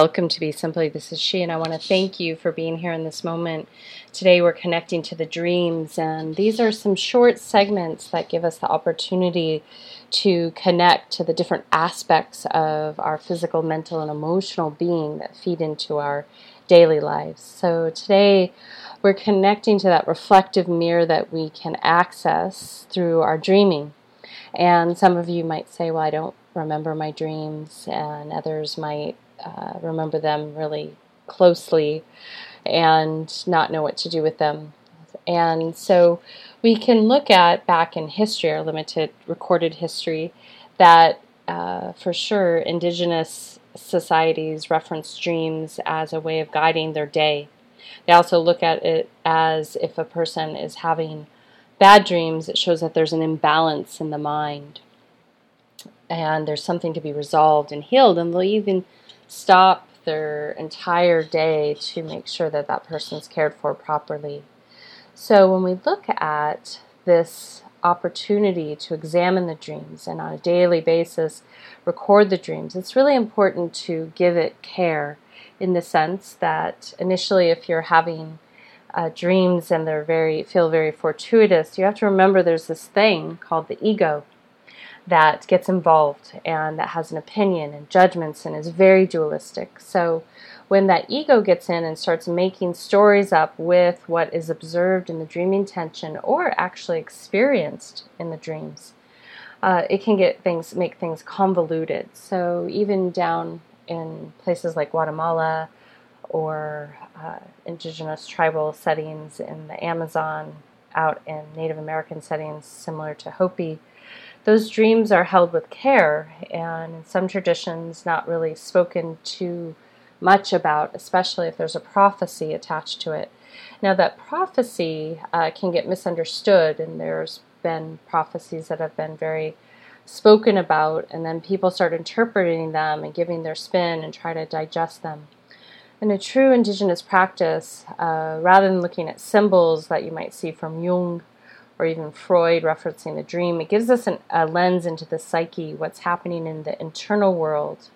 welcome to Be Simply. This is she, and I want to thank you for being here in this moment. Today, we're connecting to the dreams, and these are some short segments that give us the opportunity to connect to the different aspects of our physical, mental, and emotional being that feed into our daily lives. So, today, we're connecting to that reflective mirror that we can access through our dreaming. And some of you might say, Well, I don't remember my dreams, and others might uh, remember them really closely and not know what to do with them. And so we can look at back in history, our limited recorded history, that uh, for sure indigenous societies reference dreams as a way of guiding their day. They also look at it as if a person is having bad dreams, it shows that there's an imbalance in the mind and there's something to be resolved and healed, and they'll even stop their entire day to make sure that that person's cared for properly. So when we look at this opportunity to examine the dreams and on a daily basis record the dreams, it's really important to give it care in the sense that initially if you're having uh, dreams and they're very feel very fortuitous, you have to remember there's this thing called the ego that gets involved and that has an opinion and judgments and is very dualistic. So when that ego gets in and starts making stories up with what is observed in the dreaming tension or actually experienced in the dreams, uh, it can get things make things convoluted. So even down in places like Guatemala or uh, indigenous tribal settings in the Amazon, out in Native American settings similar to Hopi, those dreams are held with care and in some traditions not really spoken too much about, especially if there's a prophecy attached to it. Now, that prophecy uh, can get misunderstood, and there's been prophecies that have been very spoken about, and then people start interpreting them and giving their spin and try to digest them. In a true indigenous practice, uh, rather than looking at symbols that you might see from Jung or even Freud referencing the dream, it gives us an, a lens into the psyche, what's happening in the internal world,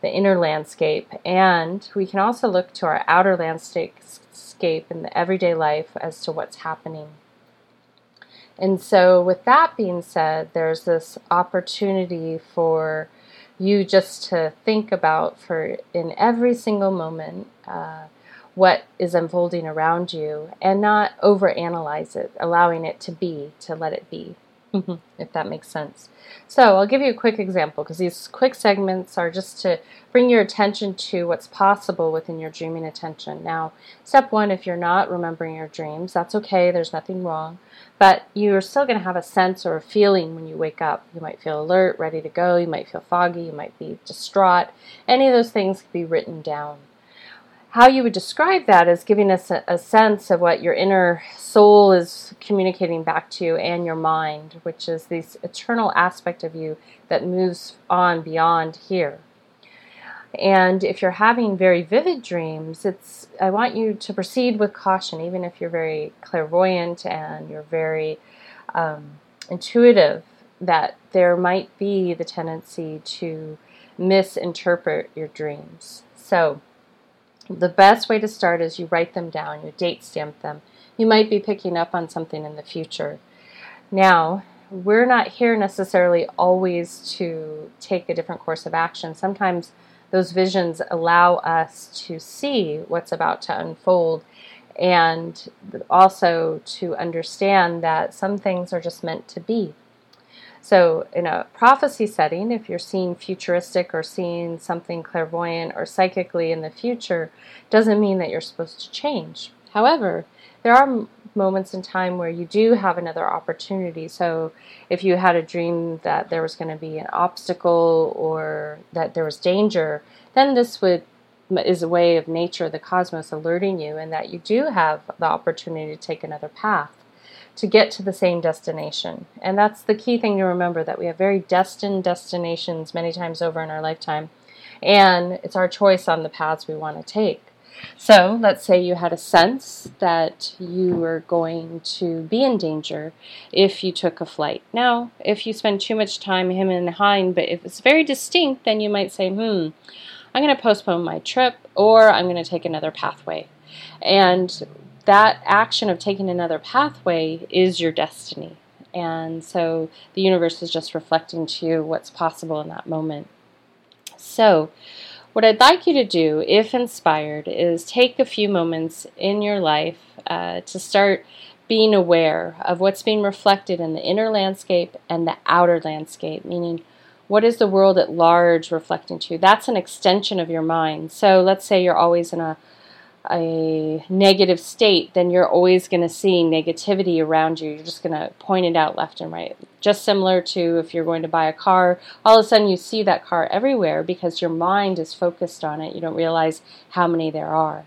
the inner landscape, and we can also look to our outer landscape in the everyday life as to what's happening. And so, with that being said, there's this opportunity for you just to think about for in every single moment. Uh, what is unfolding around you and not overanalyze it, allowing it to be, to let it be, mm-hmm. if that makes sense. So, I'll give you a quick example because these quick segments are just to bring your attention to what's possible within your dreaming attention. Now, step one, if you're not remembering your dreams, that's okay, there's nothing wrong, but you're still going to have a sense or a feeling when you wake up. You might feel alert, ready to go, you might feel foggy, you might be distraught. Any of those things can be written down how you would describe that is giving us a, a, sense of what your inner soul is communicating back to you and your mind, which is this eternal aspect of you that moves on beyond here. And if you're having very vivid dreams, it's I want you to proceed with caution, even if you're very clairvoyant and you're very um, intuitive. That there might be the tendency to misinterpret your dreams. So the best way to start is you write them down, you date stamp them. You might be picking up on something in the future. Now, we're not here necessarily always to take a different course of action. Sometimes those visions allow us to see what's about to unfold and also to understand that some things are just meant to be. So, in a prophecy setting, if you're seeing futuristic or seeing something clairvoyant or psychically in the future, doesn't mean that you're supposed to change. However, there are moments in time where you do have another opportunity. So, if you had a dream that there was going to be an obstacle or that there was danger, then this would is a way of nature, the cosmos alerting you, and that you do have the opportunity to take another path to get to the same destination. And that's the key thing to remember that we have very destined destinations many times over in our lifetime. And it's our choice on the paths we want to take. So let's say you had a sense that you were going to be in danger if you took a flight. Now, if you spend too much time him and hind, but if it's very distinct, then you might say, hmm, I'm going to postpone my trip or I'm going to take another pathway. And that action of taking another pathway is your destiny. And so the universe is just reflecting to you what's possible in that moment. So, what I'd like you to do, if inspired, is take a few moments in your life uh, to start being aware of what's being reflected in the inner landscape and the outer landscape, meaning what is the world at large reflecting to you? That's an extension of your mind. So let's say you're always in a a negative state, then you're always going to see negativity around you. You're just going to point it out left and right. Just similar to if you're going to buy a car, all of a sudden you see that car everywhere because your mind is focused on it. You don't realize how many there are.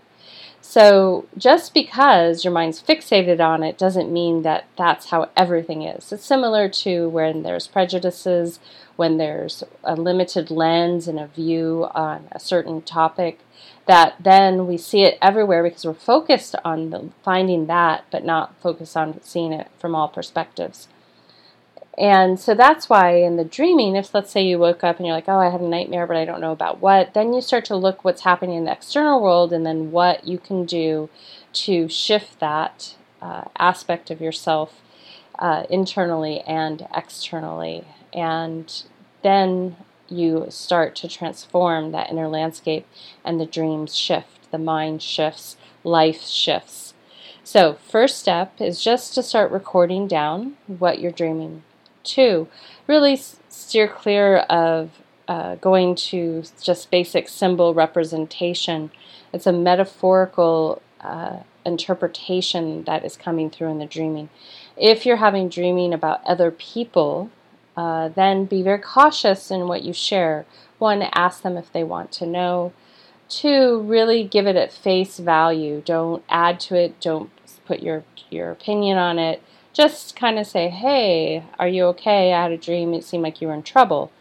So just because your mind's fixated on it doesn't mean that that's how everything is. It's similar to when there's prejudices, when there's a limited lens and a view on a certain topic, that then we see it everywhere because we're focused on the, finding that, but not focused on seeing it from all perspectives. And so that's why in the dreaming, if let's say you woke up and you're like, oh, I had a nightmare, but I don't know about what, then you start to look what's happening in the external world and then what you can do to shift that uh, aspect of yourself uh, internally and externally. And then you start to transform that inner landscape and the dreams shift, the mind shifts, life shifts. So, first step is just to start recording down what you're dreaming Two, really steer clear of uh, going to just basic symbol representation. It's a metaphorical uh, interpretation that is coming through in the dreaming. If you're having dreaming about other people, uh, then be very cautious in what you share. One, ask them if they want to know. Two, really give it at face value. Don't add to it. Don't put your your opinion on it just kind of say, hey, are you okay? I had a dream. It seemed like you were in trouble.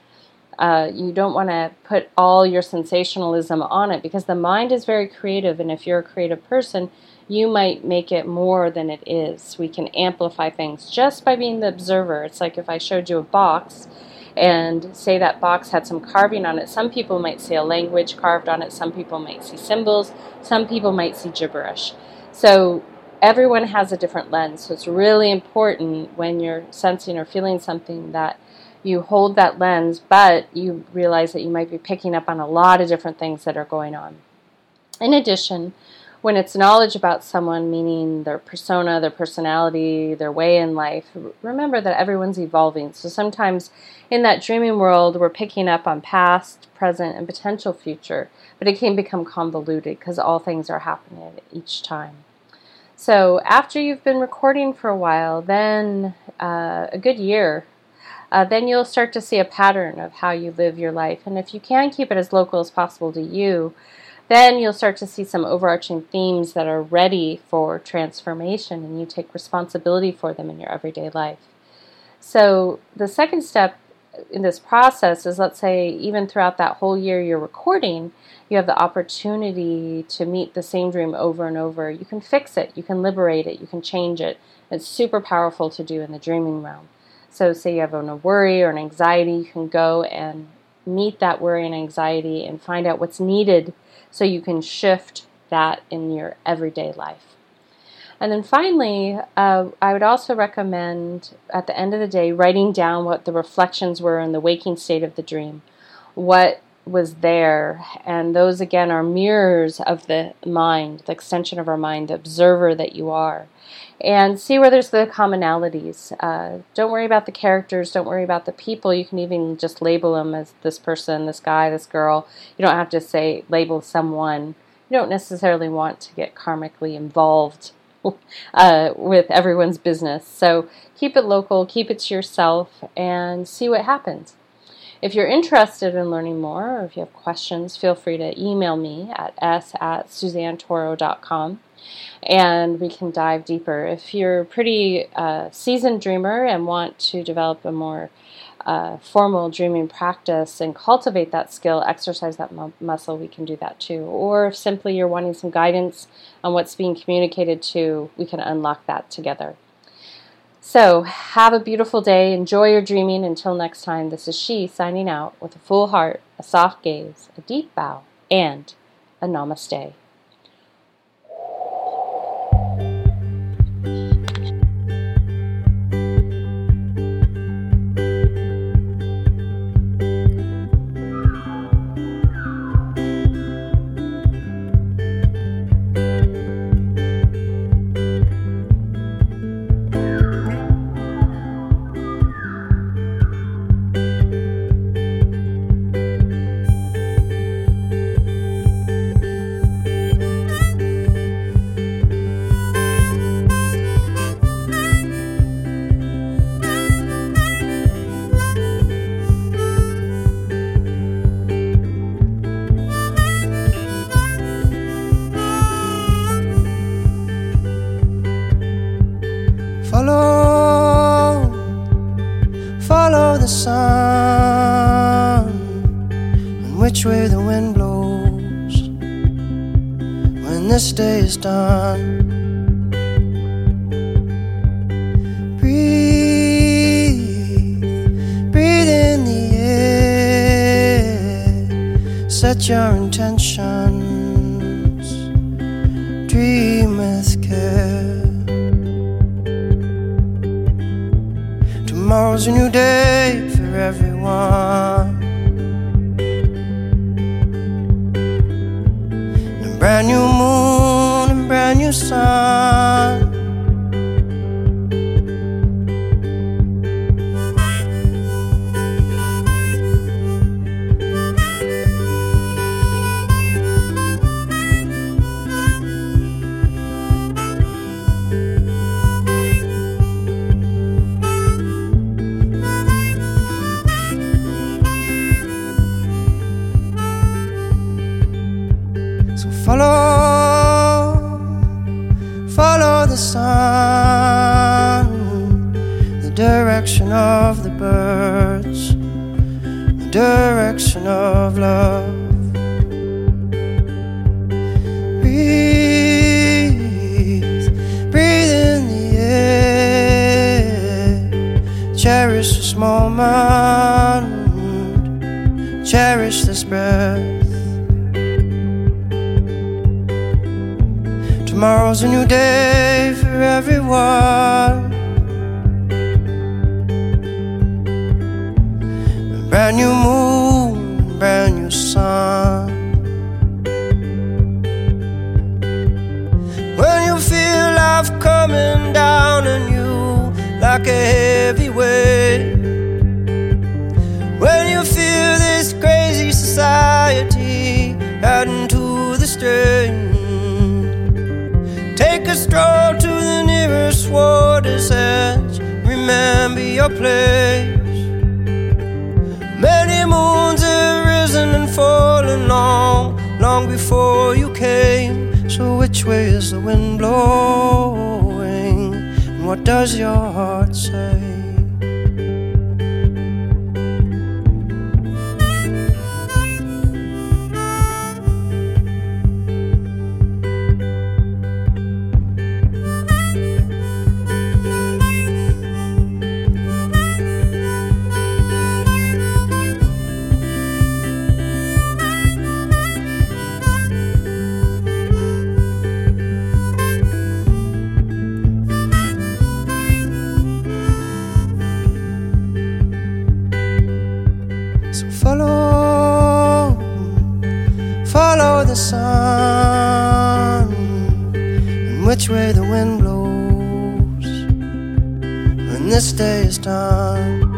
Uh, you don't want to put all your sensationalism on it because the mind is very creative. And if you're a creative person, you might make it more than it is. We can amplify things just by being the observer. It's like if I showed you a box and say that box had some carving on it. Some people might see a language carved on it, some people might see symbols, some people might see gibberish. So everyone has a different lens. So it's really important when you're sensing or feeling something that you hold that lens, but you realize that you might be picking up on a lot of different things that are going on. In addition, when it's knowledge about someone, meaning their persona, their personality, their way in life, remember that everyone's evolving. So sometimes in that dreaming world, we're picking up on past, present, and potential future, but it can become convoluted because all things are happening each time. So after you've been recording for a while, then uh, a good year, uh, then you'll start to see a pattern of how you live your life. And if you can keep it as local as possible to you, then you'll start to see some overarching themes that are ready for transformation and you take responsibility for them in your everyday life. So the second step in this process is let's say even throughout that whole year you're recording, you have the opportunity to meet the same dream over and over. You can fix it, you can liberate it, you can change it. It's super powerful to do in the dreaming realm. So, say you have a worry or an anxiety, you can go and meet that worry and anxiety and find out what's needed so you can shift that in your everyday life. And then finally, uh, I would also recommend at the end of the day writing down what the reflections were in the waking state of the dream. What was there. And those, again, are mirrors of the mind, the extension of our mind, the observer that you are. And see where there's the commonalities. Uh, don't worry about the characters, don't worry about the people. You can even just label them as this person, this guy, this girl. You don't have to say, label someone. You don't necessarily want to get karmically involved uh, with everyone's business. So keep it local, keep it to yourself, and see what happens. If you're interested in learning more or if you have questions, feel free to email me at s at suzannetoro.com and we can dive deeper. If you're a pretty uh, seasoned dreamer and want to develop a more uh, formal dreaming practice and cultivate that skill, exercise that mu- muscle, we can do that too. Or if simply you're wanting some guidance on what's being communicated to, we can unlock that together. So, have a beautiful day. Enjoy your dreaming. Until next time, this is she signing out with a full heart, a soft gaze, a deep bow, and a namaste. Done. Breathe, breathe in the air, set your intentions, dream with care. Tomorrow's a new day for everyone. brand new and brand new sun. The direction of the birds, the direction of love. Breathe, breathe in the air. Cherish this moment, cherish this breath. Tomorrow's a new day for everyone. A brand new moon, place. Many moons have risen and fallen long, long before you came. So, which way is the wind blowing? And what does your heart say? Which way the wind blows when this day is done.